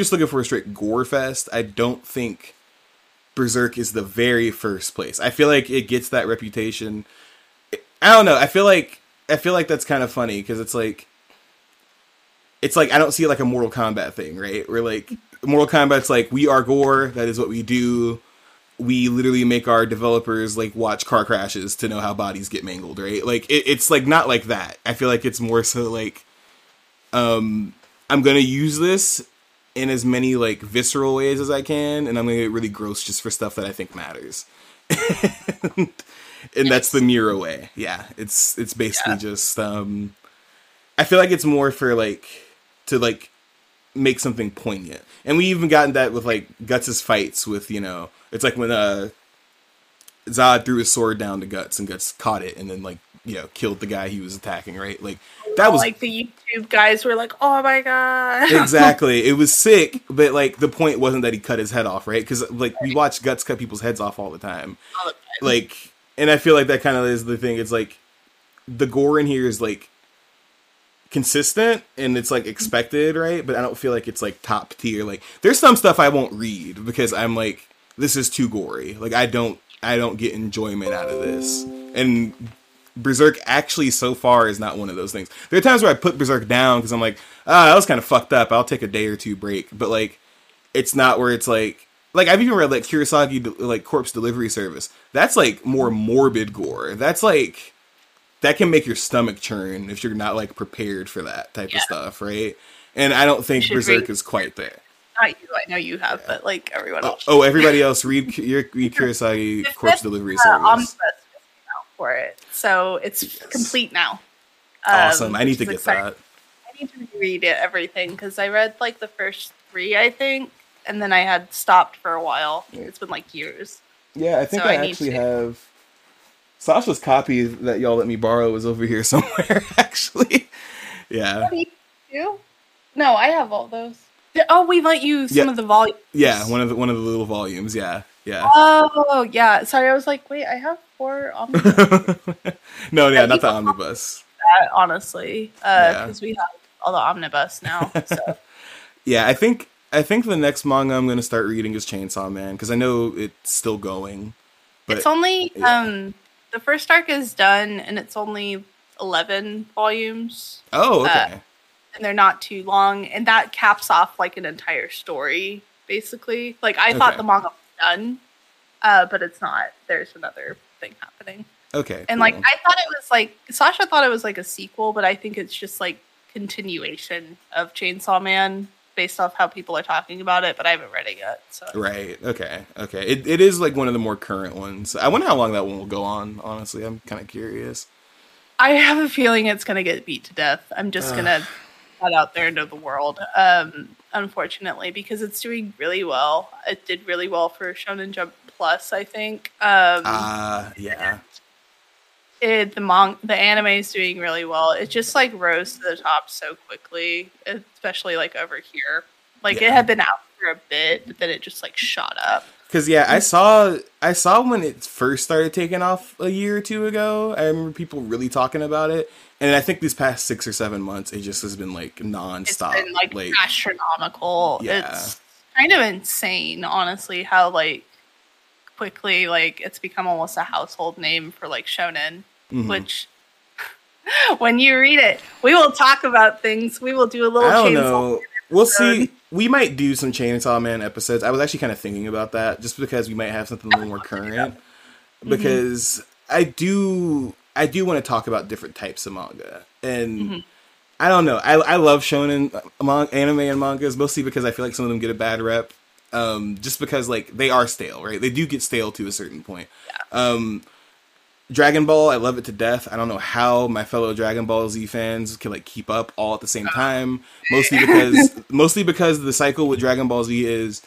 just looking for a straight gore fest, I don't think Berserk is the very first place. I feel like it gets that reputation. I don't know. I feel like I feel like that's kind of funny because it's like it's like I don't see like a Mortal Kombat thing, right? Where like Mortal Kombat's like we are gore, that is what we do. We literally make our developers like watch car crashes to know how bodies get mangled, right? Like it, it's like not like that. I feel like it's more so like um I'm gonna use this in as many like visceral ways as I can, and I'm gonna get really gross just for stuff that I think matters. and yes. that's the mirror way. Yeah, it's it's basically yeah. just um I feel like it's more for like to like make something poignant. And we even gotten that with like Guts's fights with, you know, it's like when uh Zod threw his sword down to Guts and Guts caught it and then like, you know, killed the guy he was attacking, right? Like that was like the YouTube guys were like, "Oh my god!" exactly, it was sick, but like the point wasn't that he cut his head off, right? Because like we watch Guts cut people's heads off all the time, all the time. like, and I feel like that kind of is the thing. It's like the gore in here is like consistent and it's like expected, right? But I don't feel like it's like top tier. Like there's some stuff I won't read because I'm like this is too gory. Like I don't I don't get enjoyment out of this. And Berserk actually so far is not one of those things. There are times where I put Berserk down because I'm like, ah, that was kind of fucked up. I'll take a day or two break. But like, it's not where it's like, like I've even read like Kurosagi like Corpse Delivery Service. That's like more morbid gore. That's like that can make your stomach churn if you're not like prepared for that type yeah. of stuff, right? And I don't think Berserk read, is quite there. Not you, I know you have, yeah. but like everyone else. Oh, oh everybody else, read your read Kurosagi Corpse Delivery uh, Service. For it, so it's complete now. Awesome! Um, I need to get exciting. that. I need to read it everything because I read like the first three, I think, and then I had stopped for a while. It's been like years. Yeah, I think so I, I actually have Sasha's copy that y'all let me borrow is over here somewhere, actually. Yeah. You? No, I have all those. Oh, we let you some yeah. of the volumes. Yeah, one of the one of the little volumes. Yeah, yeah. Oh, yeah. Sorry, I was like, wait, I have four omnibus. no, yeah, not the omnibus. That, honestly, because uh, yeah. we have all the omnibus now. So. yeah, I think I think the next manga I'm going to start reading is Chainsaw Man because I know it's still going. But, it's only yeah. um the first arc is done, and it's only eleven volumes. Oh, uh, okay. Uh, and they're not too long, and that caps off like an entire story, basically. Like I okay. thought the manga was done, uh, but it's not. There's another thing happening. Okay. And cool. like I thought it was like Sasha thought it was like a sequel, but I think it's just like continuation of Chainsaw Man based off how people are talking about it, but I haven't read it yet. So right, okay, okay. It it is like one of the more current ones. I wonder how long that one will go on. Honestly, I'm kind of curious. I have a feeling it's gonna get beat to death. I'm just gonna put out there into the world. Um, unfortunately, because it's doing really well. It did really well for Shonen Jump Plus, I think. Um, uh, yeah it the mong the anime is doing really well. It just like rose to the top so quickly, especially like over here. Like yeah. it had been out for a bit, but then it just like shot up. Cause yeah, I saw I saw when it first started taking off a year or two ago. I remember people really talking about it, and I think these past six or seven months, it just has been like nonstop, it's been, like, like astronomical. Yeah. It's kind of insane, honestly, how like quickly like it's become almost a household name for like shonen mm-hmm. which when you read it, we will talk about things. We will do a little. I don't know. We'll see. We might do some Chainsaw Man episodes. I was actually kind of thinking about that, just because we might have something a little more current. Mm-hmm. Because mm-hmm. I do, I do want to talk about different types of manga, and mm-hmm. I don't know. I I love shonen among anime and mangas mostly because I feel like some of them get a bad rep. Um, just because like they are stale, right? They do get stale to a certain point. Yeah. Um, Dragon Ball, I love it to death. I don't know how my fellow Dragon Ball Z fans can like keep up all at the same time. Mostly because mostly because the cycle with Dragon Ball Z is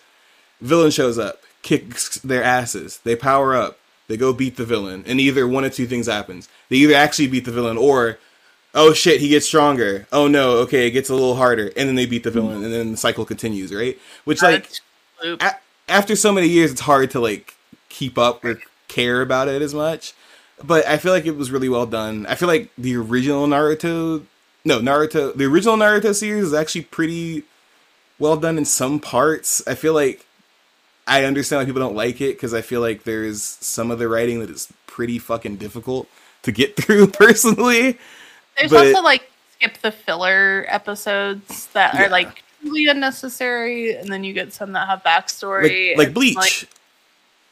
villain shows up, kicks their asses, they power up, they go beat the villain, and either one of two things happens. They either actually beat the villain or oh shit, he gets stronger. Oh no, okay, it gets a little harder, and then they beat the villain, and then the cycle continues, right? Which like a- after so many years, it's hard to like keep up or care about it as much but I feel like it was really well done. I feel like the original Naruto, no Naruto, the original Naruto series is actually pretty well done in some parts. I feel like I understand why people don't like it because I feel like there's some of the writing that is pretty fucking difficult to get through personally. There's but, also like skip the filler episodes that yeah. are like truly unnecessary, and then you get some that have backstory, like, like Bleach. Like,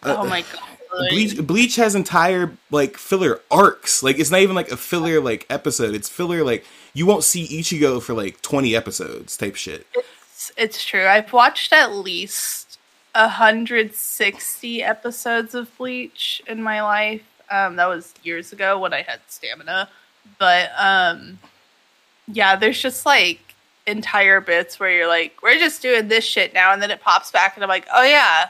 uh, oh my god. Bleach Bleach has entire like filler arcs. Like it's not even like a filler like episode. It's filler like you won't see Ichigo for like 20 episodes type shit. It's it's true. I've watched at least 160 episodes of Bleach in my life. Um that was years ago when I had stamina. But um yeah, there's just like entire bits where you're like, we're just doing this shit now, and then it pops back, and I'm like, oh yeah,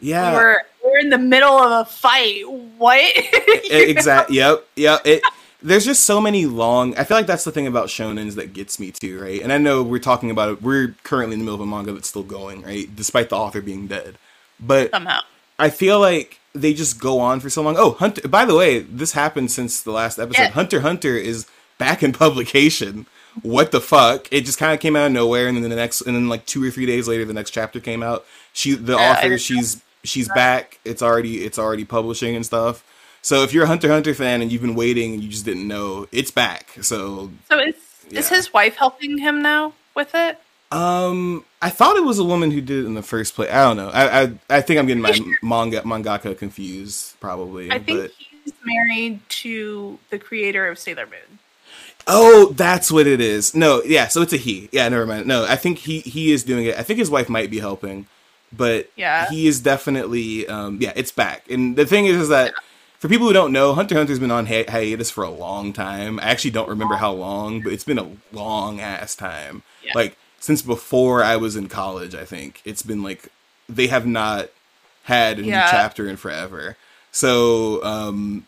yeah, we're we're in the middle of a fight. What? exactly. Yep. Yep. It. There's just so many long. I feel like that's the thing about shonens that gets me too, right? And I know we're talking about it. We're currently in the middle of a manga that's still going, right? Despite the author being dead, but somehow I feel like they just go on for so long. Oh, Hunter. By the way, this happened since the last episode. Yeah. Hunter Hunter is back in publication. What the fuck? It just kind of came out of nowhere, and then the next, and then like two or three days later, the next chapter came out. She, the yeah, author, she's she's back. It's already it's already publishing and stuff. So if you're a Hunter Hunter fan and you've been waiting and you just didn't know, it's back. So so is yeah. is his wife helping him now with it? Um, I thought it was a woman who did it in the first place. I don't know. I I, I think I'm getting my manga mangaka confused. Probably. I think but... he's married to the creator of Sailor Moon. Oh, that's what it is. No, yeah, so it's a he. Yeah, never mind. No, I think he he is doing it. I think his wife might be helping, but yeah, he is definitely um yeah, it's back. And the thing is, is that yeah. for people who don't know, Hunter Hunter's been on hi- hiatus for a long time. I actually don't remember how long, but it's been a long ass time. Yeah. Like since before I was in college, I think it's been like they have not had a yeah. new chapter in forever. So um,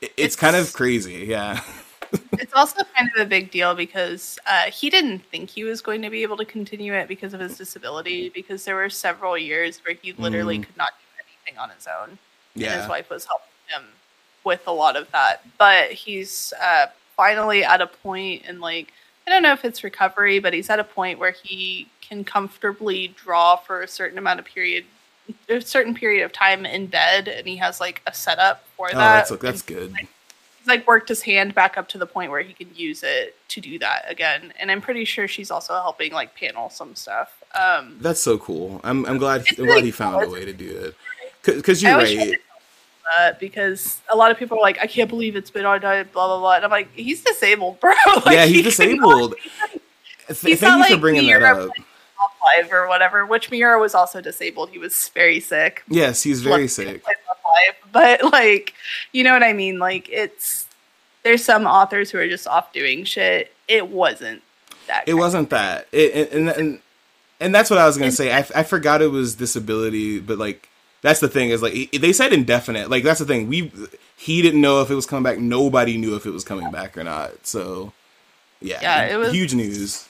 it, it's, it's kind of crazy, yeah. it's also kind of a big deal because uh, he didn't think he was going to be able to continue it because of his disability. Because there were several years where he literally mm. could not do anything on his own, yeah. and his wife was helping him with a lot of that. But he's uh, finally at a point in like I don't know if it's recovery, but he's at a point where he can comfortably draw for a certain amount of period a certain period of time in bed and he has like a setup for oh, that. That's, that's good. Like, he's like worked his hand back up to the point where he can use it to do that again. And I'm pretty sure she's also helping like panel some stuff. Um, That's so cool. I'm I'm glad I'm glad he found a way to do it. Because you're right. Uh, because a lot of people are like, I can't believe it's been on blah blah blah, and I'm like, he's disabled, bro. like, yeah, he's he disabled. He's Thank not, you like, for bringing that up. Live or whatever. Which Miura was also disabled. He was very sick. Yes, he's very sick life, but like, you know what I mean? Like, it's there's some authors who are just off doing shit. It wasn't that. It wasn't that. It, and, and and that's what I was gonna say. I, I forgot it was disability, but like that's the thing is like they said indefinite. Like that's the thing. We he didn't know if it was coming back. Nobody knew if it was coming back or not. So yeah, yeah, it was huge news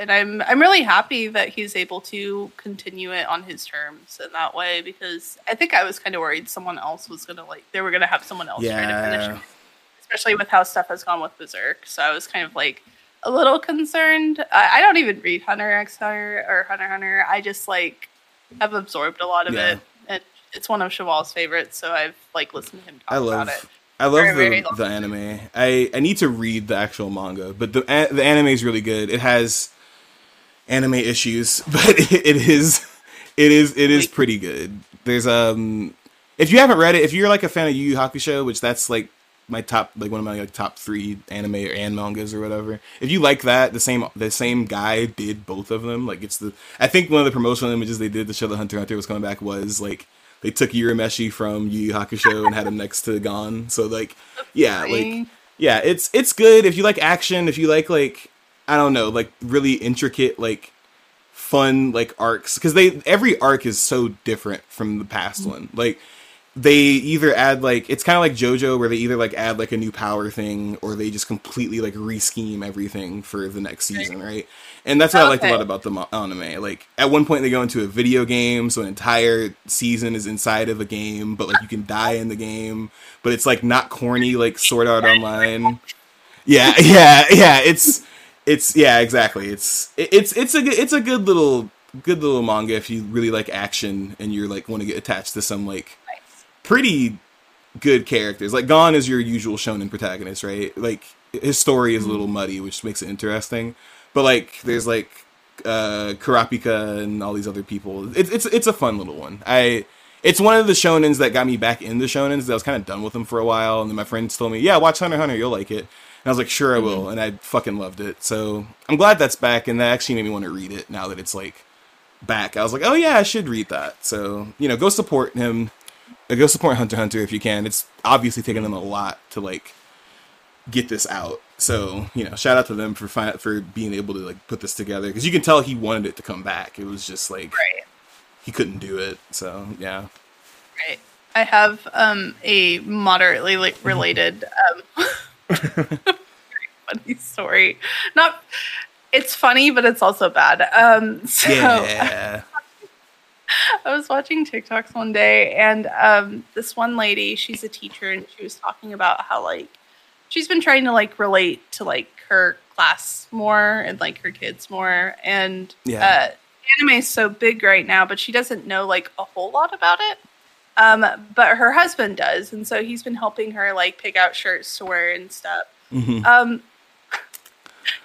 and I'm I'm really happy that he's able to continue it on his terms in that way because I think I was kind of worried someone else was gonna like they were gonna have someone else yeah. try to finish it, especially with how stuff has gone with Berserk. So I was kind of like a little concerned. I, I don't even read Hunter X Hunter or Hunter Hunter. I just like have absorbed a lot of yeah. it, and it's one of Chevall's favorites. So I've like listened to him talk I love, about it. I love very, the, very the anime. I, I need to read the actual manga, but the the anime is really good. It has anime issues, but it, it is it is it is pretty good. There's um if you haven't read it, if you're like a fan of Yu Yu Hakusho, which that's like my top like one of my like top three anime or and mangas or whatever. If you like that, the same the same guy did both of them. Like it's the I think one of the promotional images they did to show the Hunter Hunter was coming back was like they took Urameshi from Yu Yu Hakusho and had him next to Gon. So like yeah, like yeah, it's it's good if you like action, if you like like I don't know, like really intricate, like fun, like arcs because they every arc is so different from the past mm-hmm. one. Like they either add like it's kind of like JoJo where they either like add like a new power thing or they just completely like rescheme everything for the next season, right? And that's what. I liked a lot about the anime. Like at one point they go into a video game, so an entire season is inside of a game, but like you can die in the game, but it's like not corny like Sword Art Online. Yeah, yeah, yeah. It's it's yeah, exactly. It's it's it's a it's a good little good little manga if you really like action and you're like want to get attached to some like. Pretty good characters. Like Gon is your usual shonen protagonist, right? Like his story is a little mm-hmm. muddy, which makes it interesting. But like there's like uh Kurapika and all these other people. It's it's it's a fun little one. I it's one of the shonens that got me back into shonens. I was kind of done with them for a while, and then my friends told me, "Yeah, watch Hunter Hunter, you'll like it." And I was like, "Sure, I will," mm-hmm. and I fucking loved it. So I'm glad that's back, and that actually made me want to read it now that it's like back. I was like, "Oh yeah, I should read that." So you know, go support him. Go support Hunter Hunter if you can. It's obviously taken them a lot to like get this out. So you know, shout out to them for fi- for being able to like put this together because you can tell he wanted it to come back. It was just like right. he couldn't do it. So yeah. Right. I have um, a moderately like related um, funny story. Not. It's funny, but it's also bad. Um, so yeah. I was watching TikToks one day, and um, this one lady, she's a teacher, and she was talking about how like she's been trying to like relate to like her class more and like her kids more, and yeah. uh, anime is so big right now, but she doesn't know like a whole lot about it. Um, but her husband does, and so he's been helping her like pick out shirts to wear and stuff. Mm-hmm. Um,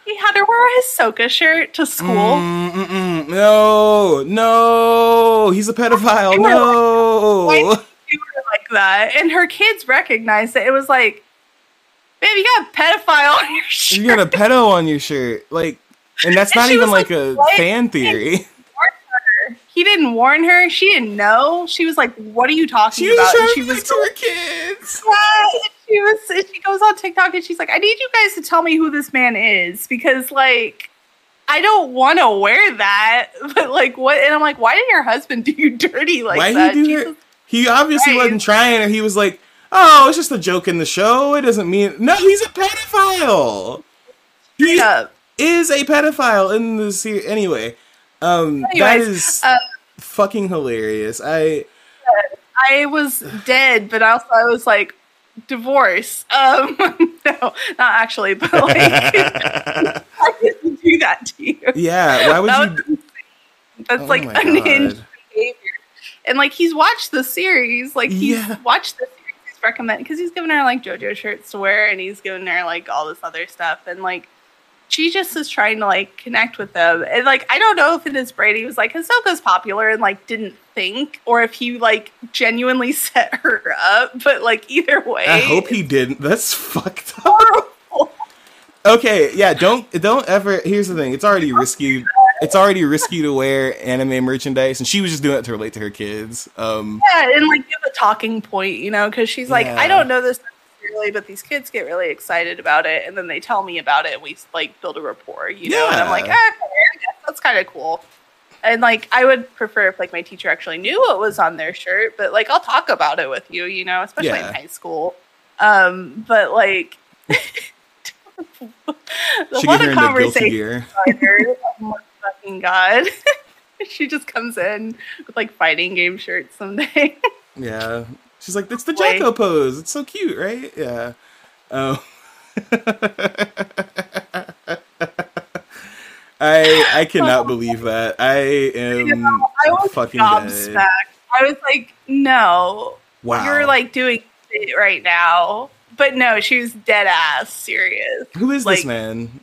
he had her wear his Soka shirt to school. Mm-mm-mm. No, no, he's a pedophile. No, like that? And her kids recognized it. It was like, babe, you got a pedophile on your shirt. You got a pedo on your shirt, like, and that's and not even like, like, a what? fan theory. He didn't warn her. She didn't know. She was like, "What are you talking she about?" She was to her kids. Yeah, she was. She goes on TikTok and she's like, "I need you guys to tell me who this man is because, like, I don't want to wear that, but like, what?" And I'm like, "Why did your husband do you dirty like Why that?" He, do he obviously right. wasn't trying, or he was like, "Oh, it's just a joke in the show. It doesn't mean no. He's a pedophile. He yeah. is a pedophile in the series anyway." Um, Anyways, that is uh, fucking hilarious. I I was dead, but also I was like divorce. Um, no, not actually, but like I didn't do that to you. Yeah, why would that you? That's oh like unhinged behavior, and like he's watched the series, like he's yeah. watched the series. He's recommend because he's giving her like JoJo shirts to wear, and he's giving her like all this other stuff, and like she just is trying to like connect with them. And like I don't know if it is Brady was like Hisoka's popular and like didn't think, or if he like genuinely set her up. But like either way. I hope he didn't. That's fucked up. okay, yeah, don't don't ever here's the thing, it's already risky it's already risky to wear anime merchandise and she was just doing it to relate to her kids. Um Yeah, and like give a talking point, you know, because she's like, yeah. I don't know this really, but these kids get really excited about it, and then they tell me about it, and we like build a rapport, you know. Yeah. And I'm like, ah, that's kind of cool. And like, I would prefer if like my teacher actually knew what was on their shirt, but like, I'll talk about it with you, you know, especially yeah. in high school. Um, but like, the what a conversation! oh fucking god! she just comes in with like fighting game shirts someday. yeah, She's like, it's the Jacko pose. It's so cute, right? Yeah. Oh. I I cannot believe that. I am you know, I was fucking dead. I was like, no. Wow. You're like doing it right now. But no, she was dead ass serious. Who is like, this man?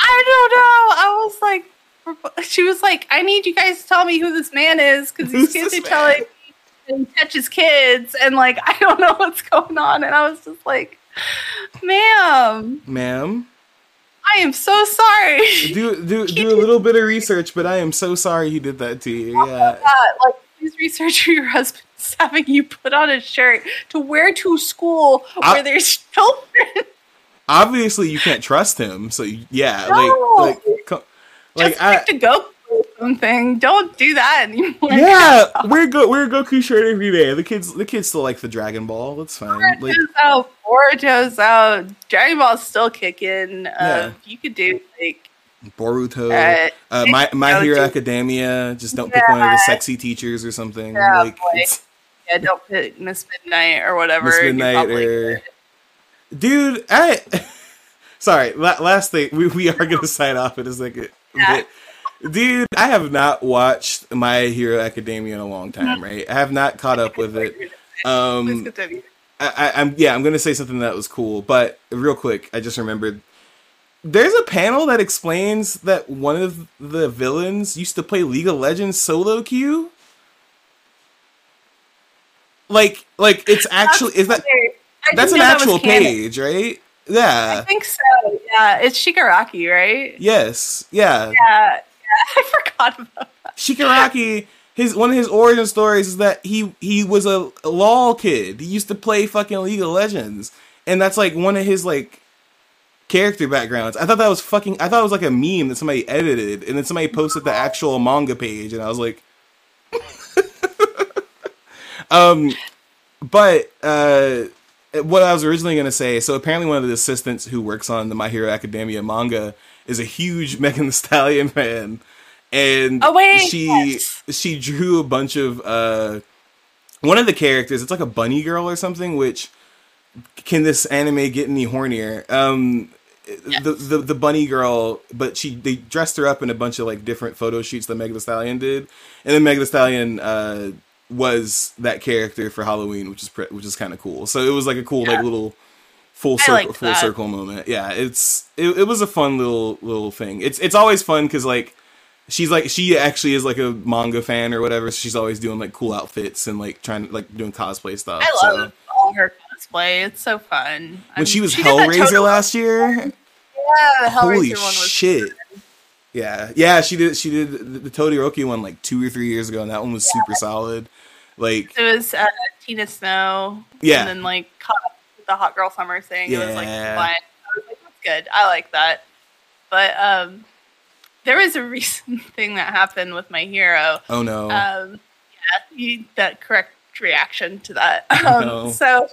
I don't know. I was like, she was like, I need you guys to tell me who this man is because these kids are telling and catches kids and like I don't know what's going on. And I was just like ma'am. Ma'am? I am so sorry. Do do do a little bit of research but I am so sorry he did that to you. Oh yeah. Uh, like please research your husband's having you put on a shirt to wear to school I, where there's children. Obviously you can't trust him so yeah no. like like like I to go something. Don't do that anymore. Yeah, we're go we're Goku shirt every day. The kids the kids still like the Dragon Ball. That's fine. Boruto's like, out. Boruto's out. Dragon Ball's still kicking. Uh, yeah. You could do like Boruto, uh, uh, My My Hero do, Academia. Just don't yeah. pick one of the sexy teachers or something. Yeah, like, yeah, don't pick Miss Midnight or whatever. Miss Midnight or dude, I. Sorry, la- last thing we, we are gonna sign off in a second. Yeah. Dude, I have not watched My Hero Academia in a long time. Right, I have not caught up with it. Um, I, am yeah, I'm gonna say something that was cool, but real quick, I just remembered. There's a panel that explains that one of the villains used to play League of Legends solo queue. Like, like it's actually is that that's an actual that page, right? Yeah, I think so. Yeah, it's Shigaraki, right? Yes. Yeah. Yeah. I forgot about that. Shigaraki his one of his origin stories is that he he was a, LOL kid. He used to play fucking League of Legends, and that's like one of his like character backgrounds. I thought that was fucking. I thought it was like a meme that somebody edited, and then somebody posted the actual manga page, and I was like, um, but uh, what I was originally gonna say. So apparently, one of the assistants who works on the My Hero Academia manga is a huge Megan Thee Stallion fan and oh, wait, she yes. she drew a bunch of uh one of the characters it's like a bunny girl or something which can this anime get any hornier um yes. the, the the bunny girl but she they dressed her up in a bunch of like different photo shoots that Meg Stallion did and then Meg Stallion uh was that character for Halloween which is pre- which is kind of cool so it was like a cool yeah. like little full circle full circle moment yeah it's it, it was a fun little little thing it's it's always fun because like she's like she actually is like a manga fan or whatever. So she's always doing like cool outfits and like trying to like doing cosplay stuff. I love so. all her cosplay. It's so fun. When I'm, she was she Hellraiser last year, yeah, holy shit. Yeah, yeah, she did. She did the, the Todoroki one like two or three years ago, and that one was yeah. super solid. Like it was uh, Tina Snow, yeah, and then like the hot girl summer thing. Yeah, it was like fun. I was like, that's good. I like that. But um, there was a recent thing that happened with my hero. Oh no. Um, yeah, you, that correct reaction to that. Um, no. So,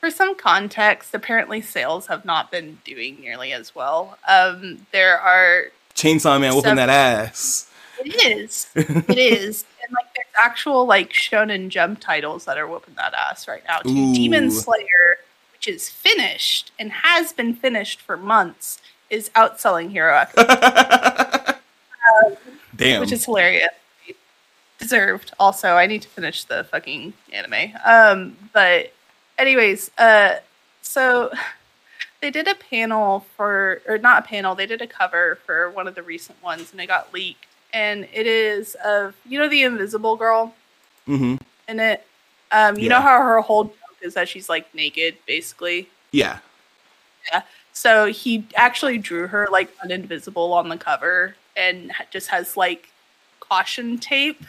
for some context, apparently sales have not been doing nearly as well. Um, there are Chainsaw Man whooping that ass. It is. it is. And like actual like shonen jump titles that are whooping that ass right now too. Ooh. Demon Slayer, which is finished and has been finished for months, is outselling Hero Academia. um, Damn. Which is hilarious. Deserved. Also, I need to finish the fucking anime. Um, but, anyways, uh, so they did a panel for, or not a panel, they did a cover for one of the recent ones and it got leaked. And it is of, you know, the Invisible Girl? Mm-hmm. In it. Um, you yeah. know how her whole joke is that she's like naked, basically? Yeah. Yeah. So he actually drew her like uninvisible on the cover and just has like caution tape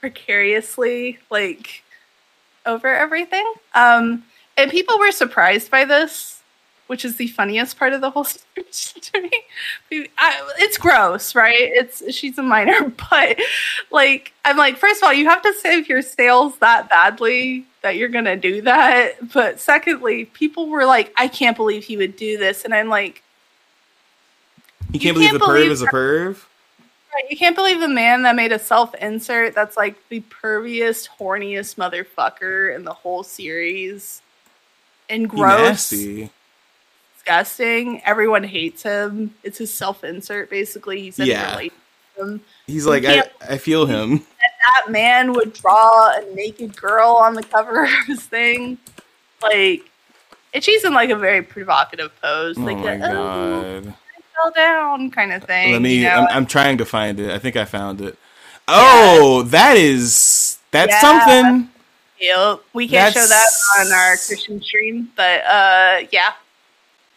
precariously like over everything. Um, and people were surprised by this which is the funniest part of the whole story to me. I, it's gross, right? It's she's a minor, but like I'm like, first of all, you have to save your sales that badly that you're gonna do that. But secondly, people were like, I can't believe he would do this, and I'm like, you can't, you believe can't the perv is a perv. Right, you can't believe the man that made a self insert that's like the perviest, horniest motherfucker in the whole series. And gross. Nasty disgusting. Everyone hates him. It's his self insert, basically. He said yeah. He's like, I, I feel him. That, that man would draw a naked girl on the cover of his thing. Like, and she's in like a very provocative pose. Oh like, my a, oh, god. fell down kind of thing. Let me, you know? I'm, I'm, trying to find it. I think I found it. Oh, yeah. that is, that's yeah. something. Yep. We can't that's... show that on our Christian stream, but uh, yeah,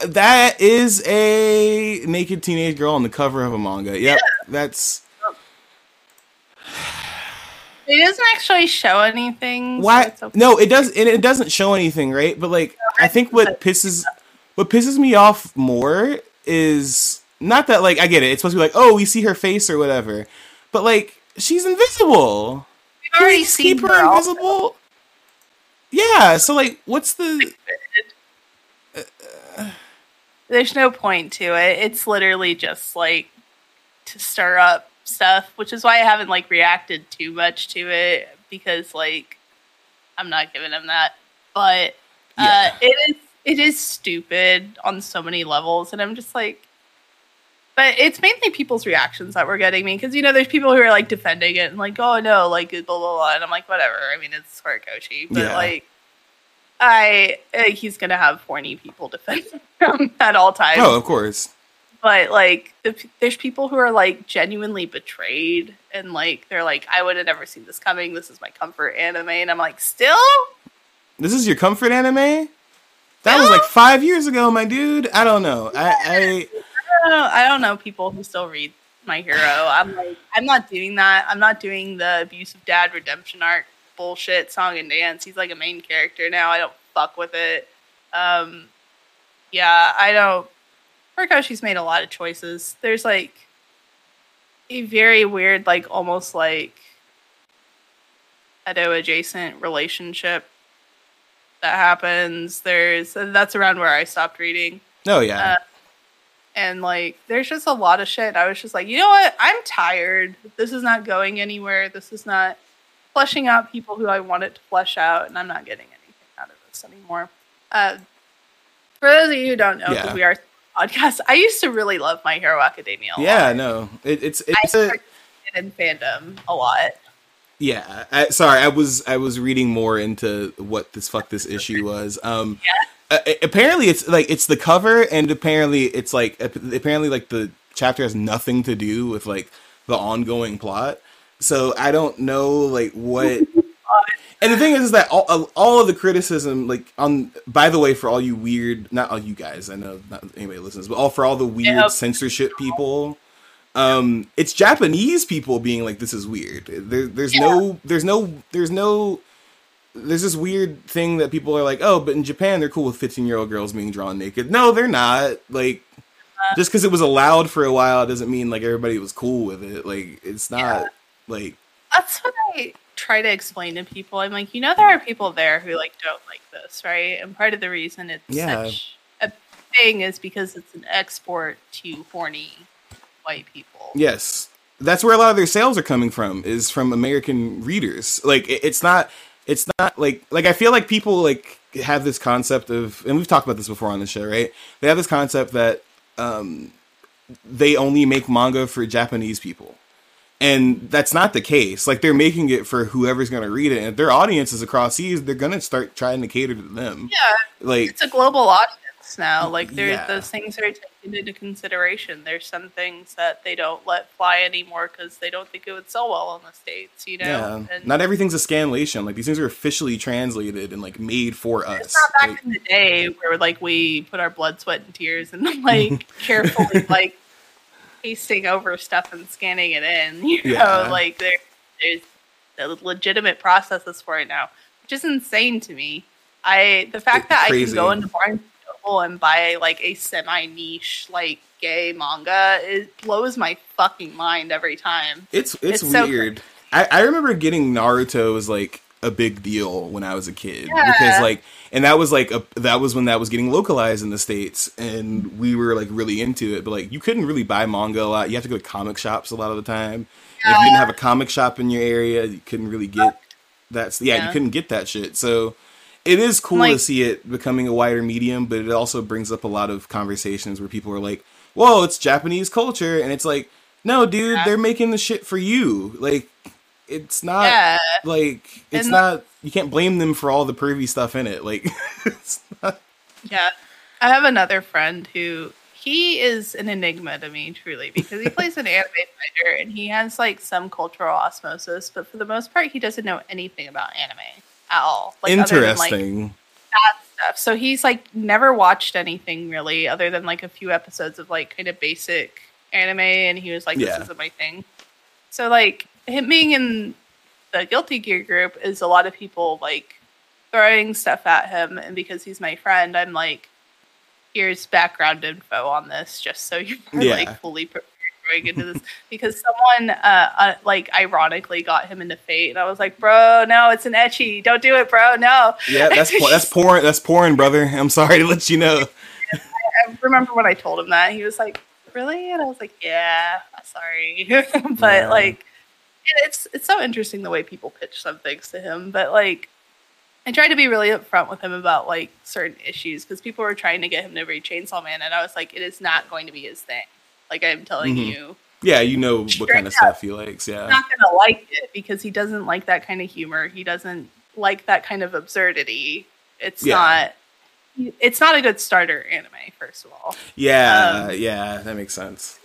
that is a naked teenage girl on the cover of a manga. Yep, yeah. that's. It doesn't actually show anything. Why? So okay. No, it does. It, it doesn't show anything, right? But like, I think what pisses what pisses me off more is not that like I get it. It's supposed to be like, oh, we see her face or whatever, but like she's invisible. We've already seen her, her invisible. Yeah. So like, what's the? Uh, uh, there's no point to it. It's literally just like to stir up stuff, which is why I haven't like reacted too much to it because like I'm not giving him that. But uh, yeah. it is it is stupid on so many levels, and I'm just like, but it's mainly people's reactions that were getting me because you know there's people who are like defending it and like, oh no, like blah blah blah, and I'm like, whatever. I mean, it's Horikoshi, but yeah. like. I uh, he's gonna have horny people defend him at all times. Oh, of course. But like the, there's people who are like genuinely betrayed and like they're like i would have never seen this coming. This is my comfort anime. And i'm like still? This is your comfort anime? That was like five years ago my dude. I don't know. I i, I don't know, I don't know people who still read my hero. I'm like i'm not doing that. I'm not doing the abusive dad redemption arc bullshit song and dance he's like a main character now i don't fuck with it um yeah i don't Horikoshi's made a lot of choices. There's like a very weird, like almost like Edo adjacent relationship that happens. There's that's around where I stopped reading. Oh yeah. Uh, and like there's just a lot of shit. I was just like, you know what? I'm tired. This is not going anywhere. This is not fleshing out people who I want it to flesh out, and I'm not getting anything out of this anymore. Uh, for those of you who don't know, yeah. we are podcast. I used to really love My Hero Academia. yeah, no, it, it's it's I a, in fandom a lot. Yeah, I, sorry, I was I was reading more into what this fuck this issue was. Um, yeah. Uh, apparently, it's like it's the cover, and apparently, it's like apparently like the chapter has nothing to do with like the ongoing plot. So I don't know like what and the thing is, is that all, all of the criticism, like on, by the way, for all you weird, not all you guys, I know not anybody listens, but all for all the weird censorship people, um, it's Japanese people being like, this is weird. There, there's yeah. no, there's no, there's no, there's this weird thing that people are like, oh, but in Japan they're cool with 15 year old girls being drawn naked. No, they're not. Like, uh, just because it was allowed for a while doesn't mean like everybody was cool with it. Like, it's not. Like. That's what I try to explain to people. I'm like, you know, there are people there who like don't like this, right? And part of the reason it's yeah. such a thing is because it's an export to horny white people. Yes, that's where a lot of their sales are coming from. Is from American readers. Like, it's not. It's not like like I feel like people like have this concept of, and we've talked about this before on the show, right? They have this concept that um, they only make manga for Japanese people and that's not the case. Like they're making it for whoever's going to read it, and if their audience is across seas, they're going to start trying to cater to them. Yeah, like it's a global audience now. Like there, yeah. those things are taken into consideration. There's some things that they don't let fly anymore because they don't think it would sell well in the states. You know, yeah. And not everything's a scanlation. Like these things are officially translated and like made for us. It's not back like, in the day where like we put our blood, sweat, and tears and like carefully like pasting over stuff and scanning it in. You know, like there, there's legitimate processes for it now, which is insane to me. I the fact it's that crazy. I can go into Barnes and Noble and buy like a semi niche like gay manga it blows my fucking mind every time. It's it's, it's weird. So I, I remember getting Naruto was like a big deal when I was a kid yeah. because like and that was like a that was when that was getting localized in the states and we were like really into it but like you couldn't really buy manga a lot you have to go to comic shops a lot of the time yeah. if you didn't have a comic shop in your area you couldn't really get that yeah, yeah. you couldn't get that shit so it is cool like, to see it becoming a wider medium but it also brings up a lot of conversations where people are like whoa it's Japanese culture and it's like no dude they're making the shit for you like it's not yeah. like it's and not you can't blame them for all the pervy stuff in it like it's not yeah i have another friend who he is an enigma to me truly because he plays an anime fighter and he has like some cultural osmosis but for the most part he doesn't know anything about anime at all like interesting than, like, that stuff so he's like never watched anything really other than like a few episodes of like kind of basic anime and he was like this yeah. isn't my thing so like him being in the Guilty Gear group is a lot of people like throwing stuff at him, and because he's my friend, I'm like, here's background info on this, just so you're yeah. like fully prepared going into this. because someone, uh, uh, like, ironically got him into Fate, and I was like, bro, no, it's an ecchi, don't do it, bro, no. Yeah, that's that's pouring, that's pouring, brother. I'm sorry to let you know. I remember when I told him that he was like, really, and I was like, yeah, sorry, but yeah. like it's it's so interesting the way people pitch some things to him, but like I tried to be really upfront with him about like certain issues because people were trying to get him to read Chainsaw Man, and I was like, it is not going to be his thing. Like I'm telling mm-hmm. you. Yeah, you know what kind of stuff he likes. Yeah, He's not gonna like it because he doesn't like that kind of humor. He doesn't like that kind of absurdity. It's yeah. not. It's not a good starter anime, first of all. Yeah, um, yeah, that makes sense.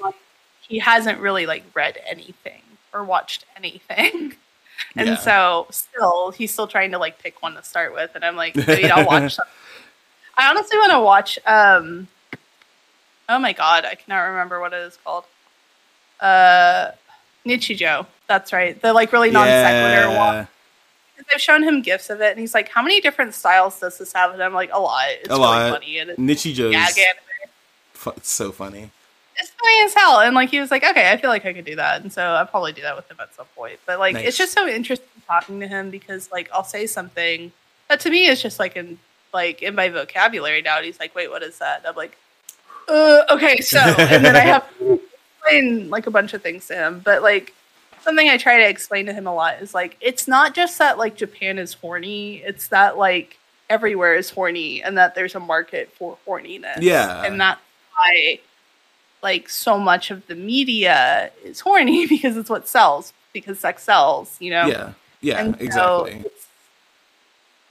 He hasn't really like read anything or watched anything. And yeah. so still he's still trying to like pick one to start with and I'm like, wait, I'll watch I honestly want to watch um oh my god, I cannot remember what it is called. Uh Nichijou. That's right. The like really non sequitur yeah. one. They've shown him gifts of it, and he's like, "How many different styles does this have?" And I'm like, "A lot. It's a really lot. funny." And it's Nichijou's yeah, it's so funny it's funny as hell. And like he was like, okay, I feel like I could do that, and so I'll probably do that with him at some point. But like, nice. it's just so interesting talking to him because like I'll say something that to me is just like in like in my vocabulary now. And he's like, wait, what is that? And I'm like, uh, okay, so, and then I have to explain like a bunch of things to him. But like something I try to explain to him a lot is like it's not just that like Japan is horny; it's that like everywhere is horny, and that there's a market for horniness. Yeah, and that's why like so much of the media is horny because it's what sells because sex sells, you know? Yeah. Yeah, and exactly.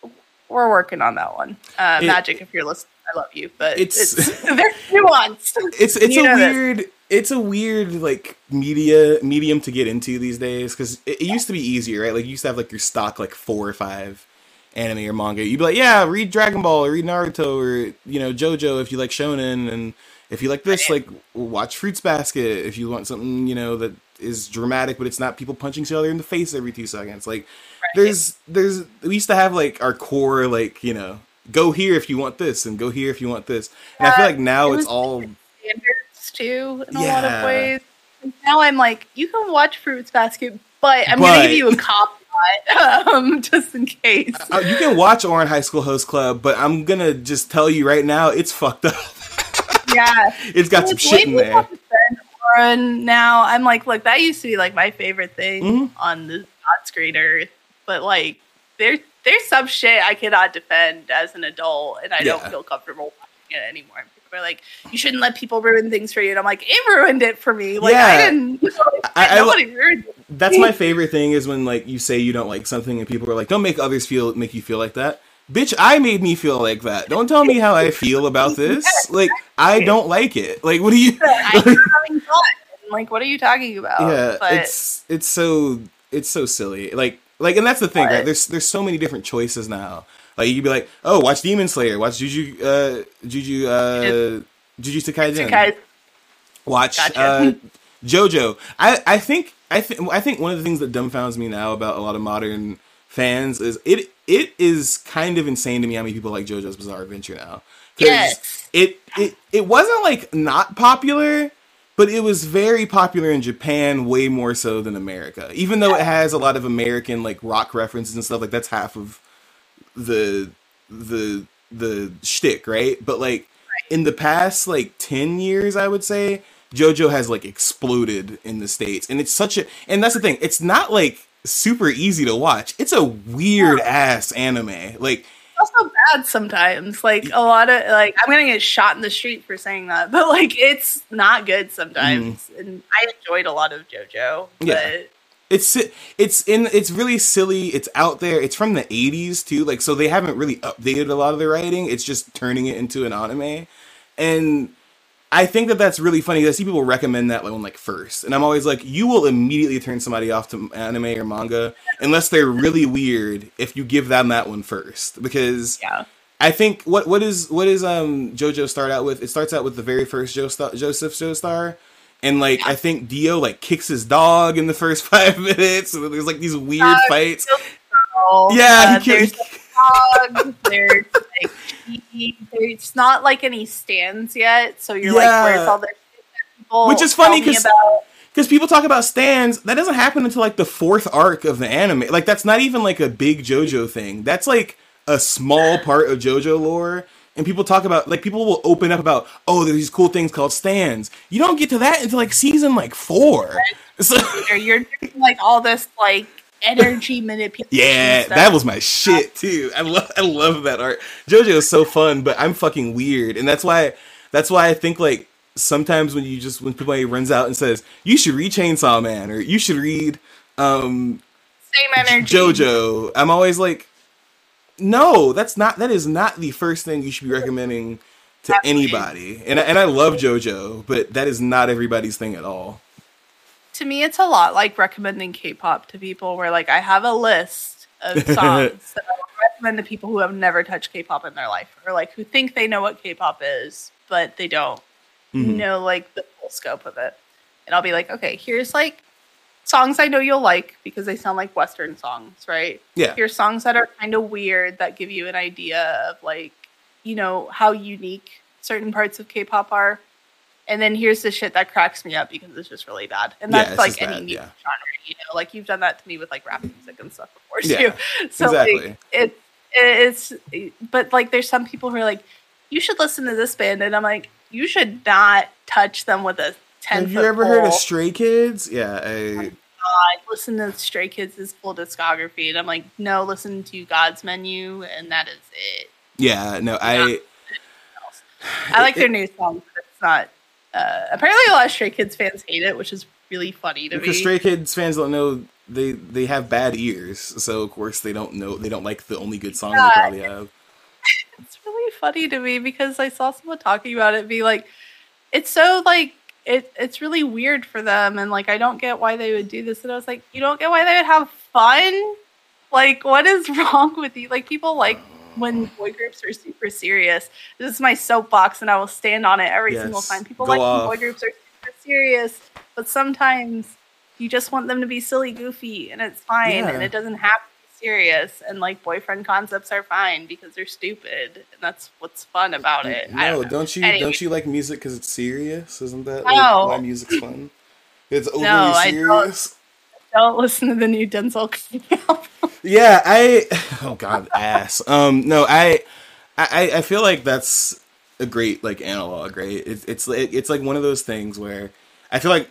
So we're working on that one. Uh, it, Magic, if you're listening, I love you, but it's, it's they're nuanced. It's it's a weird this. it's a weird like media medium to get into these days because it, it, used to be easier, right? Like you used to have like your stock like four or five anime or manga. You'd be like, yeah, read Dragon Ball or read Naruto or you know JoJo if you like shonen and if you like this, like watch Fruits Basket. If you want something, you know, that is dramatic, but it's not people punching each other in the face every two seconds. Like right. there's there's we used to have like our core like you know go here if you want this and go here if you want this. And I feel like now it it's all standards too in yeah. a lot of ways. And now I'm like, you can watch Fruits Basket, but I'm but, gonna give you a copy. Um, just in case. Uh, you can watch Ouran High School Host Club, but I'm gonna just tell you right now, it's fucked up yeah, it's got some shit in there. And now I'm like, look, that used to be like my favorite thing mm-hmm. on the not screener, but like there's there's some shit I cannot defend as an adult, and I yeah. don't feel comfortable watching it anymore. People are like, you shouldn't let people ruin things for you, and I'm like, it ruined it for me. Like yeah. I didn't. I, nobody I, ruined it. That's my favorite thing is when like you say you don't like something, and people are like, don't make others feel make you feel like that. Bitch, I made me feel like that. Don't tell me how I feel about this. Like, I don't like it. Like, what are you? like, what are you talking about? Yeah, but... it's it's so it's so silly. Like, like, and that's the thing, what? right? There's there's so many different choices now. Like, you'd be like, oh, watch Demon Slayer, watch Juju, uh, Juju, uh, Jujutsu Kaisen, watch gotcha. uh, JoJo. I I think I think I think one of the things that dumbfounds me now about a lot of modern fans is it it is kind of insane to me how many people like JoJo's Bizarre Adventure now. Yes. It it it wasn't like not popular, but it was very popular in Japan way more so than America. Even though it has a lot of American like rock references and stuff, like that's half of the the the shtick, right? But like in the past like ten years, I would say JoJo has like exploded in the states, and it's such a and that's the thing. It's not like super easy to watch. It's a weird ass anime. Like also bad sometimes. Like a lot of like I'm gonna get shot in the street for saying that, but like it's not good sometimes. Mm. And I enjoyed a lot of JoJo. Yeah. It's it's in it's really silly. It's out there. It's from the 80s too. Like so they haven't really updated a lot of the writing. It's just turning it into an anime. And I think that that's really funny. I see people recommend that one like first, and I'm always like, you will immediately turn somebody off to anime or manga unless they're really weird if you give them that one first, because yeah. I think what what is what is um JoJo start out with? It starts out with the very first jo- Joseph Joestar, and like yeah. I think Dio like kicks his dog in the first five minutes, and there's like these weird uh, fights. Yeah, uh, he, dog. There's like It's not like any stands yet, so you're yeah. like, where's all the people? Which is funny because because people talk about stands. That doesn't happen until like the fourth arc of the anime. Like that's not even like a big JoJo thing. That's like a small part of JoJo lore. And people talk about like people will open up about oh there's these cool things called stands. You don't get to that until like season like four. So you're doing like all this like energy manipulation. yeah, stuff. that was my shit too. I love I love that art. JoJo is so fun, but I'm fucking weird, and that's why that's why I think like sometimes when you just when somebody runs out and says you should read Chainsaw Man or you should read um same energy. JoJo, I'm always like, no, that's not that is not the first thing you should be recommending to Absolutely. anybody. And and I love JoJo, but that is not everybody's thing at all. To me, it's a lot like recommending K-pop to people, where like I have a list of songs that I recommend to people who have never touched K-pop in their life, or like who think they know what K-pop is, but they don't mm-hmm. know like the full scope of it. And I'll be like, okay, here's like songs I know you'll like because they sound like Western songs, right? Yeah. Here's songs that are kind of weird that give you an idea of like, you know, how unique certain parts of K-pop are. And then here's the shit that cracks me up because it's just really bad. And that's yeah, like any music yeah. genre, you know, like you've done that to me with like rap music and stuff before too. So exactly. like it, it's but like there's some people who are like, you should listen to this band and I'm like, you should not touch them with a ten. have you ever pole. heard of Stray Kids? Yeah, I. Oh I listen to Stray Kids' full discography, and I'm like, no, listen to God's Menu, and that is it. Yeah, no, I. I like their new song, but it's not. Uh, apparently, a lot of Stray Kids fans hate it, which is really funny to because me. Because Stray Kids fans don't know they they have bad ears, so of course they don't know they don't like the only good song yeah. they probably have. It's really funny to me because I saw someone talking about it, be like, it's so like it it's really weird for them and like I don't get why they would do this and I was like you don't get why they would have fun like what is wrong with you like people like when boy groups are super serious this is my soapbox and I will stand on it every yes. single time people Go like when boy groups are super serious but sometimes you just want them to be silly goofy and it's fine yeah. and it doesn't have to be serious and like boyfriend concepts are fine because they're stupid and that's what's fun about it. No, don't, don't, you anyway. don't you like music because it's serious? Isn't that like, no. why music's fun? It's overly no, serious. I don't, don't listen to the new Denzel album. Yeah, I oh god ass. Um, no, I I I feel like that's a great like analog, right? It's it's it's like one of those things where I feel like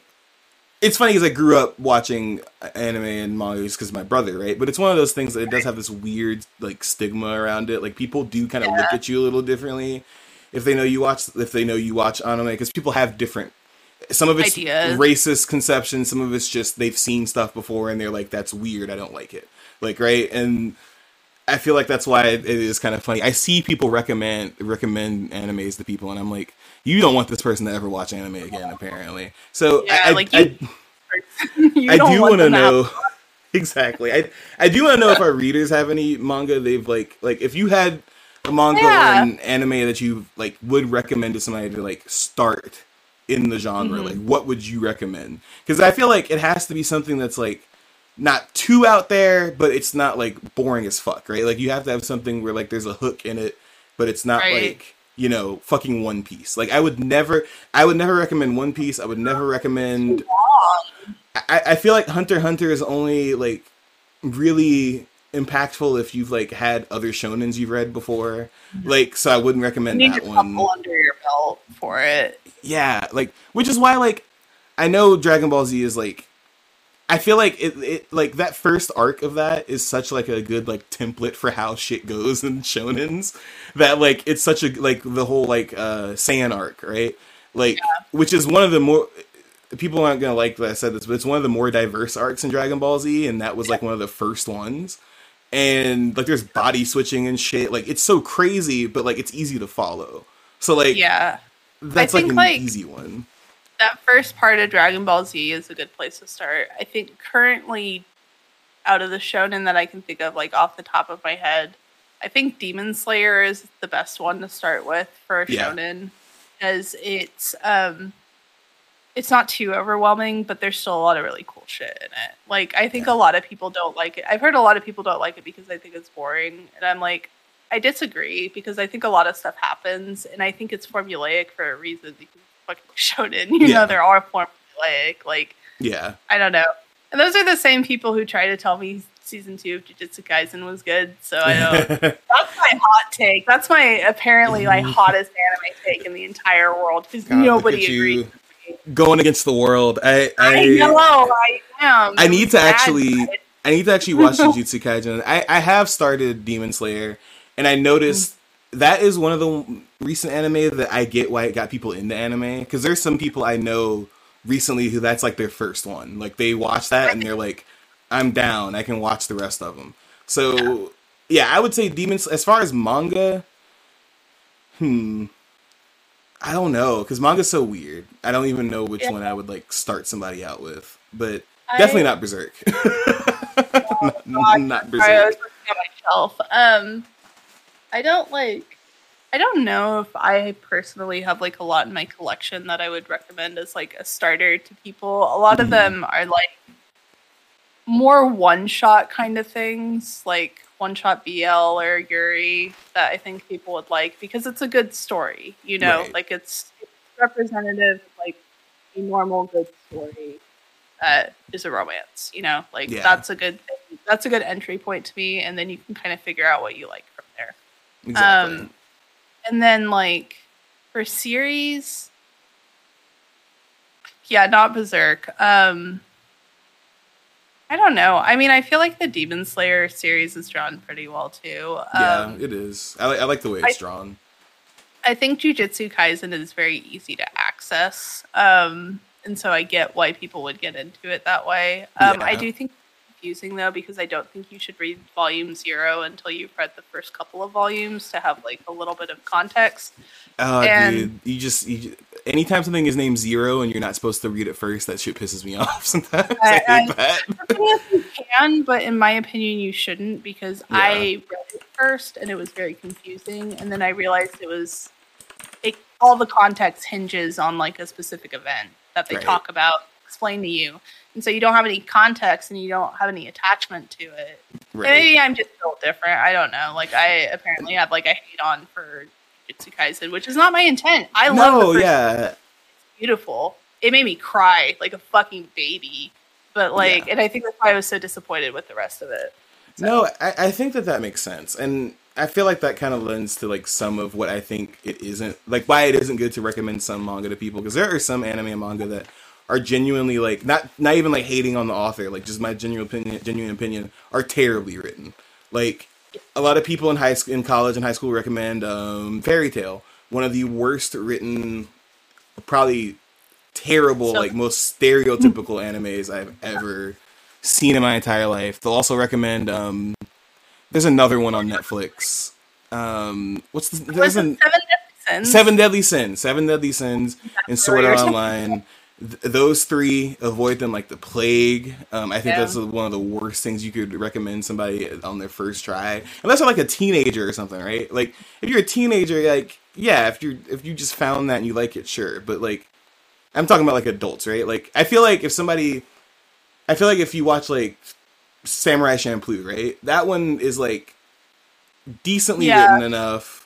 it's funny because I grew up watching anime and manga because my brother, right? But it's one of those things that it does have this weird like stigma around it. Like people do kind of yeah. look at you a little differently if they know you watch if they know you watch anime because people have different. Some of it's Ideas. racist conceptions. Some of it's just they've seen stuff before and they're like, "That's weird. I don't like it." Like right and. I feel like that's why it is kind of funny. I see people recommend recommend animes to people, and I'm like, you don't want this person to ever watch anime again, apparently. So yeah, I, like you, I, I do want to know exactly. I I do want to know if our readers have any manga they've like like if you had a manga yeah. or an anime that you like would recommend to somebody to like start in the genre. Mm-hmm. Like, what would you recommend? Because I feel like it has to be something that's like not too out there, but it's not like boring as fuck, right? Like you have to have something where like there's a hook in it, but it's not right. like you know, fucking One Piece. Like I would never, I would never recommend One Piece. I would never recommend. I, I feel like Hunter Hunter is only like really impactful if you've like had other shonens you've read before. Like, so I wouldn't recommend you need that one. under your belt for it. Yeah, like, which is why like I know Dragon Ball Z is like I feel like it, it like that first arc of that is such like a good like template for how shit goes in shonens that like it's such a like the whole like uh Saiyan arc, right? Like yeah. which is one of the more people aren't gonna like that I said this, but it's one of the more diverse arcs in Dragon Ball Z, and that was like one of the first ones. And like there's body switching and shit. Like it's so crazy, but like it's easy to follow. So like yeah, that's like an like, easy one that first part of Dragon Ball Z is a good place to start. I think currently, out of the shonen that I can think of, like off the top of my head, I think Demon Slayer is the best one to start with for a yeah. shonen, as it's um, it's not too overwhelming, but there's still a lot of really cool shit in it. Like I think yeah. a lot of people don't like it. I've heard a lot of people don't like it because I think it's boring, and I'm like, I disagree because I think a lot of stuff happens, and I think it's formulaic for a reason because fucking shonen. You yeah. know, they're all formulaic. Like, yeah, I don't know. And those are the same people who try to tell me season two of Jujutsu Kaisen was good. So I know that's my hot take. That's my apparently like hottest anime take in the entire world because nobody agrees. Going against the world, I I, I know I am. I need to actually. I need to actually watch Jujutsu Kaisen. I, I have started Demon Slayer, and I noticed mm. That is one of the recent anime that I get why it got people into anime. Because there's some people I know recently who that's like their first one. Like they watch that and they're like, I'm down. I can watch the rest of them. So yeah, I would say Demons. As far as manga, hmm, I don't know because manga's so weird. I don't even know which yeah. one I would like start somebody out with, but I, definitely not Berserk. oh, not, not Berserk. I was looking at myself. Um, I don't like. I don't know if I personally have like a lot in my collection that I would recommend as like a starter to people. A lot of mm-hmm. them are like more one shot kind of things, like one shot BL or Yuri that I think people would like because it's a good story, you know, right. like it's, it's representative of like a normal good story that is a romance, you know, like yeah. that's a good that's a good entry point to me, and then you can kind of figure out what you like. Exactly. Um, and then like for series, yeah, not Berserk. Um, I don't know. I mean, I feel like the Demon Slayer series is drawn pretty well too. Yeah, um, it is. I, I, like the way it's I, drawn. I think Jujutsu Kaisen is very easy to access, um, and so I get why people would get into it that way. Um, yeah. I do think confusing though because I don't think you should read volume zero until you've read the first couple of volumes to have like a little bit of context. Uh, and, dude, you just you, anytime something is named zero and you're not supposed to read it first, that shit pisses me off sometimes. I, I hate that. you can, but in my opinion, you shouldn't because yeah. I read it first and it was very confusing, and then I realized it was it, all the context hinges on like a specific event that they right. talk about, explain to you, and so you don't have any context and you don't have any attachment to it. Right. Maybe I'm just built different. I don't know. Like I apparently have like a hate on for Jujutsu Kaisen, which is not my intent. I no, love. No, yeah, it's beautiful. It made me cry like a fucking baby. But like, yeah. and I think that's why I was so disappointed with the rest of it. So. No, I, I think that that makes sense, and I feel like that kind of lends to like some of what I think it isn't like why it isn't good to recommend some manga to people because there are some anime and manga that are genuinely like not not even like hating on the author, like just my genuine opinion, genuine opinion, are terribly written. Like a lot of people in high school, in college and high school recommend um, Fairy Tail, one of the worst written, probably terrible, so- like most stereotypical animes I've ever seen in my entire life. They'll also recommend. Um, there's another one on Netflix. Um, what's the, there's an, Seven Deadly Sins. Seven Deadly Sins. Seven Deadly Sins and Sword Art Online th- those three avoid them like the plague. Um, I think yeah. that's one of the worst things you could recommend somebody on their first try, unless they're like a teenager or something, right? Like if you're a teenager, like yeah, if you if you just found that and you like it, sure. But like I'm talking about like adults, right? Like I feel like if somebody, I feel like if you watch like Samurai Champloo, right? That one is like decently yeah. written enough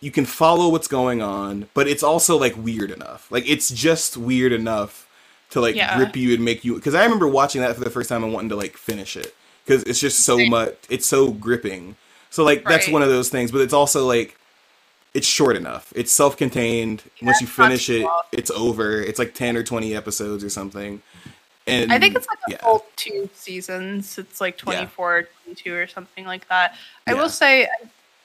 you can follow what's going on, but it's also like weird enough. Like it's just weird enough to like yeah. grip you and make you. Because I remember watching that for the first time and wanting to like finish it because it's just so much. It's so gripping. So like right. that's one of those things, but it's also like it's short enough. It's self-contained. Yeah, Once you finish it, it's over. It's like ten or twenty episodes or something. And I think it's like a yeah. full two seasons. It's like 24, yeah. 22 or something like that. I will say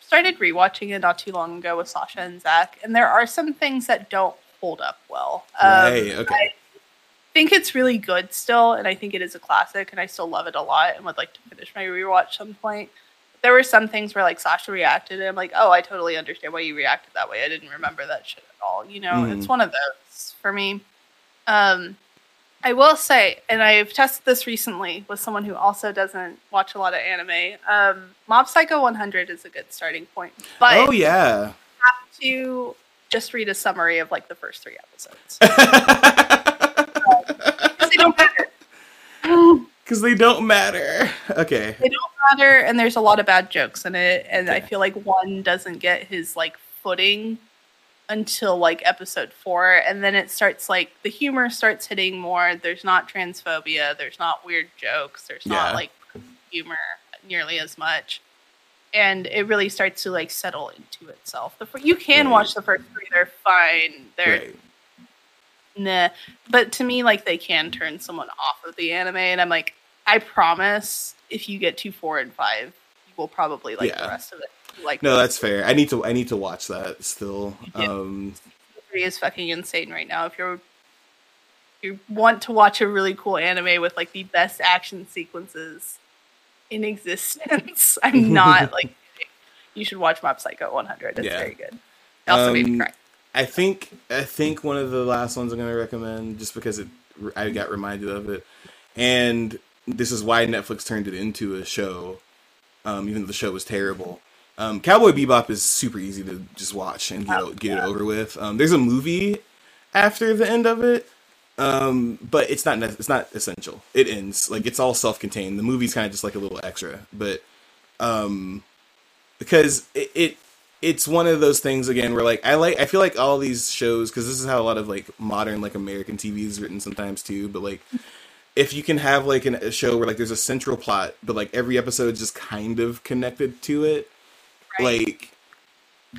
started rewatching it not too long ago with Sasha and Zach, and there are some things that don't hold up well. Um, right. Okay. I think it's really good still, and I think it is a classic, and I still love it a lot, and would like to finish my rewatch some point. There were some things where like Sasha reacted, and I'm like, oh, I totally understand why you reacted that way. I didn't remember that shit at all. You know, mm. it's one of those for me. Um, I will say, and I've tested this recently with someone who also doesn't watch a lot of anime. Um, Mob Psycho 100 is a good starting point, but oh yeah, have to just read a summary of like the first three episodes. Because they don't matter. Because they don't matter. Okay. They don't matter, and there's a lot of bad jokes in it, and I feel like one doesn't get his like footing until like episode four and then it starts like the humor starts hitting more. There's not transphobia. There's not weird jokes. There's yeah. not like humor nearly as much. And it really starts to like settle into itself. The, you can right. watch the first three. They're fine. They're right. nah but to me like they can turn someone off of the anime and i'm like I promise, if you get to four and five, will probably like yeah. the rest of it. Like no, that's fair. I need to I need to watch that still. Yeah. Um, it is fucking insane right now. If you're you want to watch a really cool anime with like the best action sequences in existence, I'm not like you should watch Mob Psycho 100. It's yeah. very good. It also um, made me um, cry. I think I think one of the last ones I'm going to recommend just because it I got reminded of it, and this is why Netflix turned it into a show, um, even though the show was terrible. Um, Cowboy Bebop is super easy to just watch and get, oh, get yeah. it over with. Um, there's a movie after the end of it, um, but it's not it's not essential. It ends like it's all self contained. The movie's kind of just like a little extra, but um, because it, it it's one of those things again where like I like I feel like all these shows because this is how a lot of like modern like American TV is written sometimes too. But like if you can have like an, a show where like there's a central plot, but like every episode is just kind of connected to it, right. like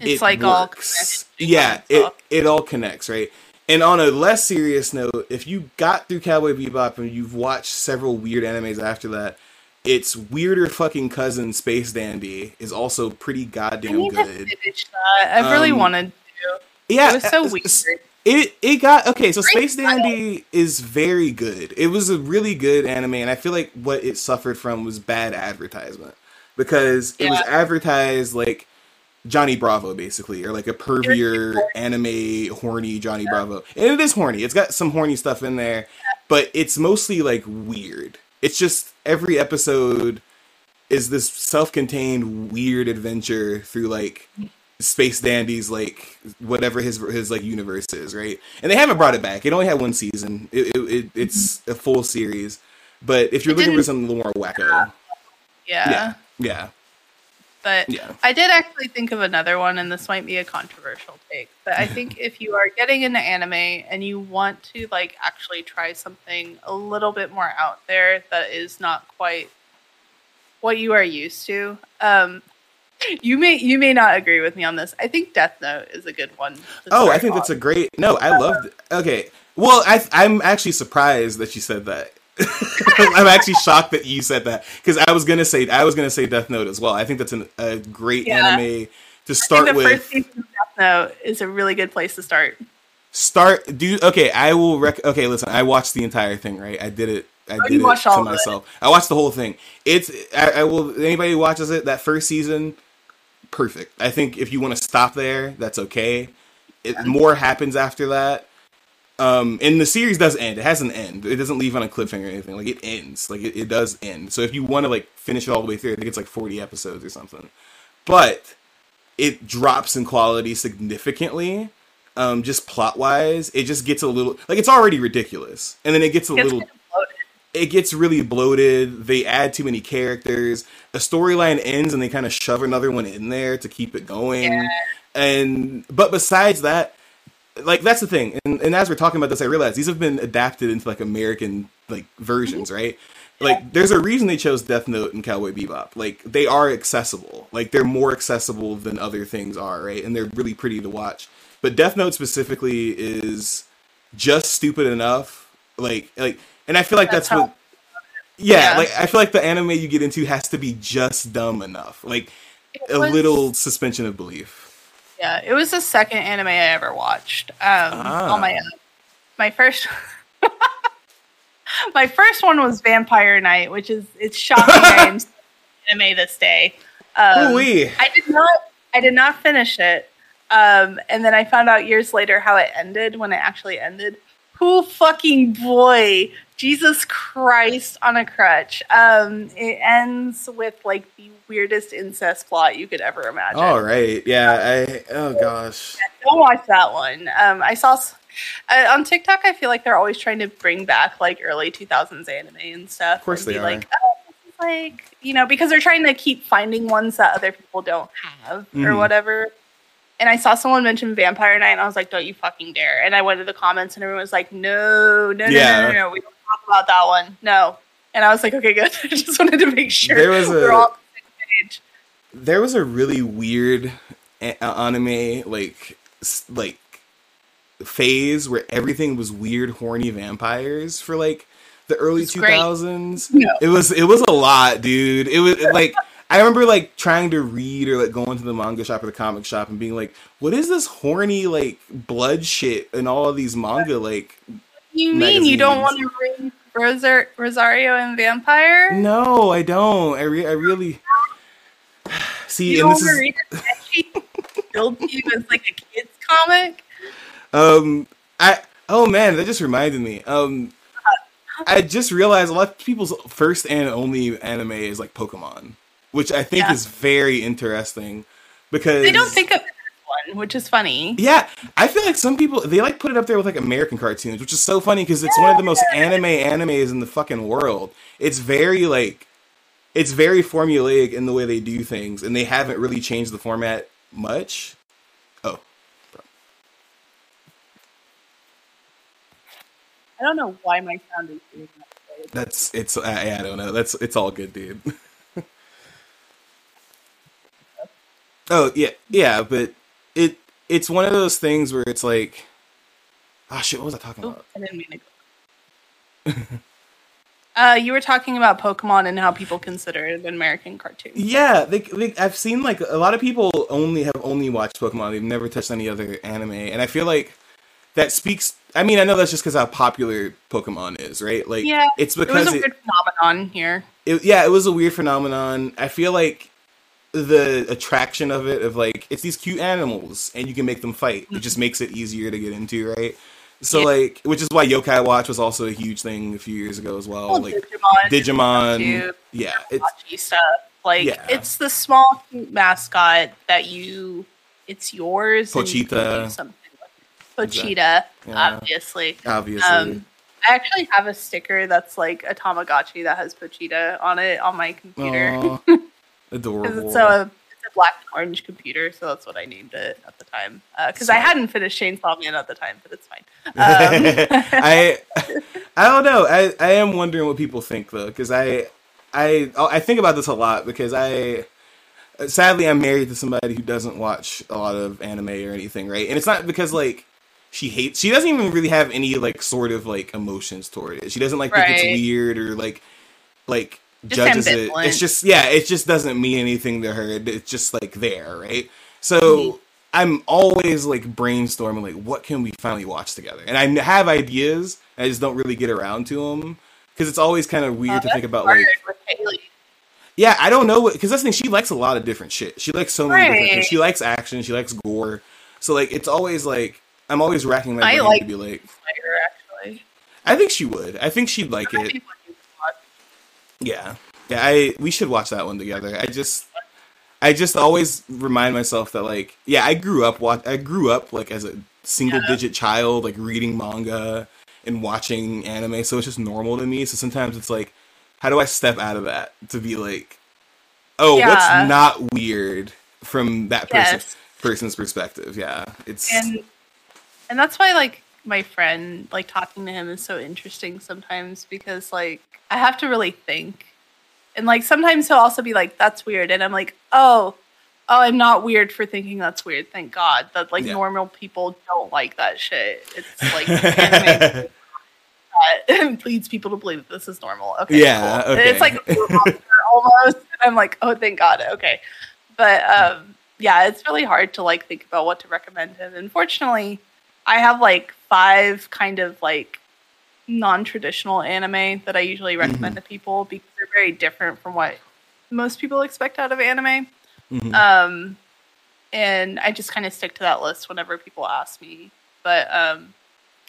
it's it like works. all yeah, it it all connects right. And on a less serious note, if you got through Cowboy Bebop and you've watched several weird animes after that, its weirder fucking cousin Space Dandy is also pretty goddamn good. I really um, wanted to. Yeah, it was so weird. It it got okay. So Space Dandy is very good. It was a really good anime, and I feel like what it suffered from was bad advertisement because it yeah. was advertised like Johnny Bravo basically, or like a pervier anime horny Johnny yeah. Bravo, and it is horny. It's got some horny stuff in there, but it's mostly like weird. It's just every episode is this self-contained weird adventure through like Space Dandy's like whatever his his like universe is, right? And they haven't brought it back. It only had one season. It, it, it it's a full series. But if you're it looking for something a little more wacko, yeah, yeah, yeah. But yeah. I did actually think of another one, and this might be a controversial take. But I think if you are getting into anime and you want to like actually try something a little bit more out there that is not quite what you are used to, um, you may you may not agree with me on this. I think Death Note is a good one. Oh, I think off. that's a great. No, I loved. Okay, well, I I'm actually surprised that you said that I'm actually shocked that you said that because I was gonna say I was gonna say Death Note as well. I think that's an, a great yeah. anime to start the with. First season of Death Note is a really good place to start. Start do okay. I will rec. Okay, listen. I watched the entire thing. Right, I did it. I oh, did it to myself. It. I watched the whole thing. It's. I, I will. Anybody who watches it that first season, perfect. I think if you want to stop there, that's okay. It, more happens after that um, and the series does end. It has an end. It doesn't leave on a cliffhanger or anything. Like it ends. Like it, it does end. So if you want to like finish it all the way through, I think it's like forty episodes or something. But it drops in quality significantly. Um, just plot wise, it just gets a little like it's already ridiculous, and then it gets a it little. It gets really bloated. They add too many characters. A storyline ends, and they kind of shove another one in there to keep it going. Yeah. And but besides that, like that's the thing and, and as we're talking about this i realize these have been adapted into like american like versions mm-hmm. right like there's a reason they chose death note and cowboy bebop like they are accessible like they're more accessible than other things are right and they're really pretty to watch but death note specifically is just stupid enough like like and i feel like that's, that's what yeah, yeah, like i feel like the anime you get into has to be just dumb enough like a little suspension of belief yeah, it was the second anime I ever watched. Um, ah. on my own. My first, my first one was Vampire Knight, which is it's shocking. I am anime this day. Um, I did not. I did not finish it, um, and then I found out years later how it ended when it actually ended. Who fucking boy Jesus Christ on a crutch. Um, it ends with like the weirdest incest plot you could ever imagine. All right, yeah. I oh gosh, don't watch that one. Um, I saw uh, on TikTok. I feel like they're always trying to bring back like early two thousands anime and stuff. Of course, they are. Like, oh, like you know, because they're trying to keep finding ones that other people don't have mm. or mm-hmm. whatever and I saw someone mention Vampire Knight, and I was like, "Don't you fucking dare!" And I went to the comments, and everyone was like, "No, no, no, yeah. no, no, no, we don't talk about that one. No." And I was like, "Okay, good." I just wanted to make sure there was we're a, all on the same page. There was a really weird anime like like phase where everything was weird, horny vampires for like the early two thousands. No. It was it was a lot, dude. It was like I remember like trying to read or like going to the manga shop or the comic shop and being like, "What is this horny like blood shit and all of these manga like?" You mean you don't want to read Rosar- Rosario and Vampire? No, I don't. I re- I really see. You and this is build you as like a kids comic. Um, I oh man, that just reminded me. Um, I just realized a lot of people's first and only anime is like Pokemon which I think yeah. is very interesting because they don't think of which is funny. Yeah, I feel like some people they like put it up there with like American cartoons, which is so funny because it's one of the most anime animes in the fucking world. It's very like it's very formulaic in the way they do things, and they haven't really changed the format much. Oh. I don't know why my sound is doing that. That's it's I, I don't know. That's it's all good, dude. Oh yeah, yeah, but it's one of those things where it's like, oh shit, what was I talking about? I didn't mean to. uh, you were talking about Pokemon and how people consider it an American cartoon. Yeah, they, they, I've seen like a lot of people only have only watched Pokemon. They've never touched any other anime, and I feel like that speaks. I mean, I know that's just because how popular Pokemon is, right? Like, yeah, it's because it was a weird phenomenon here. It, yeah, it was a weird phenomenon. I feel like the attraction of it of like it's these cute animals and you can make them fight. It just makes it easier to get into, right? So yeah. like, which is why Yokai Watch was also a huge thing a few years ago as well. well like Digimon, Digimon yeah, it's stuff. Like yeah. it's the small cute mascot that you, it's yours. Pochita, something. Pochita, yeah. obviously. Obviously. Um, I actually have a sticker that's like a Tamagotchi that has Pochita on it on my computer. Adorable. It's a, it's a black and orange computer, so that's what I named it at the time. Because uh, I hadn't finished Chainsaw Man at the time, but it's fine. Um, I I don't know. I, I am wondering what people think though, because I I I think about this a lot because I sadly I'm married to somebody who doesn't watch a lot of anime or anything, right? And it's not because like she hates she doesn't even really have any like sort of like emotions toward it. She doesn't like right. think it's weird or like like judges it. It's just yeah, it just doesn't mean anything to her. It's just like there, right? So mm-hmm. I'm always like brainstorming, like what can we finally watch together? And I have ideas, I just don't really get around to them because it's always kind of weird uh, to think about like. Yeah, I don't know because that's the thing. She likes a lot of different shit. She likes so many right. different things. She likes action. She likes gore. So like, it's always like I'm always racking my brain like to be like. Actually. I think she would. I think she'd like it. Yeah, yeah. I we should watch that one together. I just, I just always remind myself that like, yeah, I grew up watch. I grew up like as a single digit child, like reading manga and watching anime, so it's just normal to me. So sometimes it's like, how do I step out of that to be like, oh, yeah. what's not weird from that person yes. person's perspective? Yeah, it's and and that's why like my friend like talking to him is so interesting sometimes because like I have to really think. And like sometimes he'll also be like, that's weird. And I'm like, oh, oh, I'm not weird for thinking that's weird. Thank God that like yeah. normal people don't like that shit. It's like anime leads people to believe that this is normal. Okay. Yeah. Cool. Okay. It's like almost. I'm like, oh, thank God. Okay. But um, yeah, it's really hard to like think about what to recommend him. Unfortunately, I have like five kind of like non-traditional anime that I usually mm-hmm. recommend mm-hmm. to people because they're very different from what most people expect out of anime. Mm-hmm. Um, and I just kind of stick to that list whenever people ask me. But um,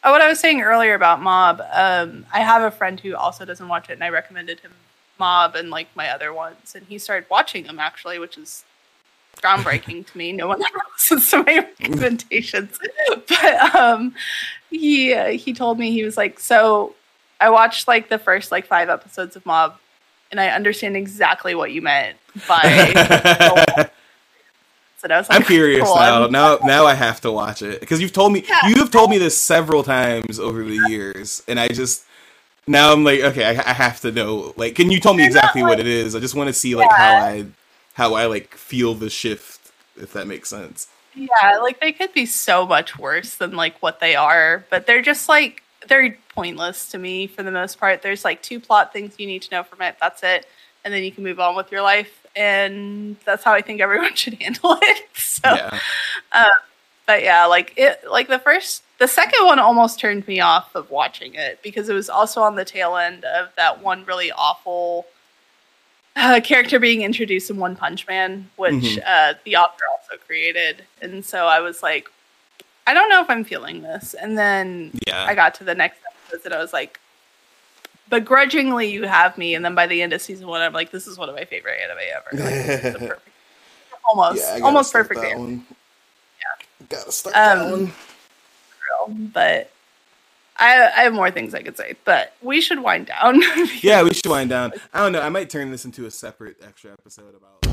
oh, what I was saying earlier about Mob, um, I have a friend who also doesn't watch it, and I recommended him Mob and like my other ones, and he started watching them actually, which is groundbreaking to me. No one ever listens to my recommendations, but um, he uh, he told me he was like, so I watched like the first like five episodes of Mob, and I understand exactly what you meant by. So I was like, I'm curious cool. now. Now, now I have to watch it because you've told me yeah. you've told me this several times over the years, and I just now I'm like, okay, I, I have to know. Like, can you tell me exactly what it is? I just want to see like yeah. how I how I like feel the shift, if that makes sense. Yeah, like they could be so much worse than like what they are, but they're just like they're pointless to me for the most part. There's like two plot things you need to know from it. That's it, and then you can move on with your life. And that's how I think everyone should handle it. So, yeah. Uh, but yeah, like it, like the first, the second one almost turned me off of watching it because it was also on the tail end of that one really awful uh, character being introduced in One Punch Man, which mm-hmm. uh, the author also created, and so I was like, I don't know if I'm feeling this. And then yeah. I got to the next episode and I was like, begrudgingly, you have me. And then by the end of season one, I'm like, this is one of my favorite anime ever. Like, perfect, almost, yeah, almost perfect. That one. Yeah, gotta start um, that one. But I, I have more things I could say, but we should wind down. yeah, we should wind down. I don't know. I might turn this into a separate extra episode about.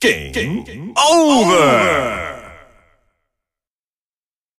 Game, Game over. over.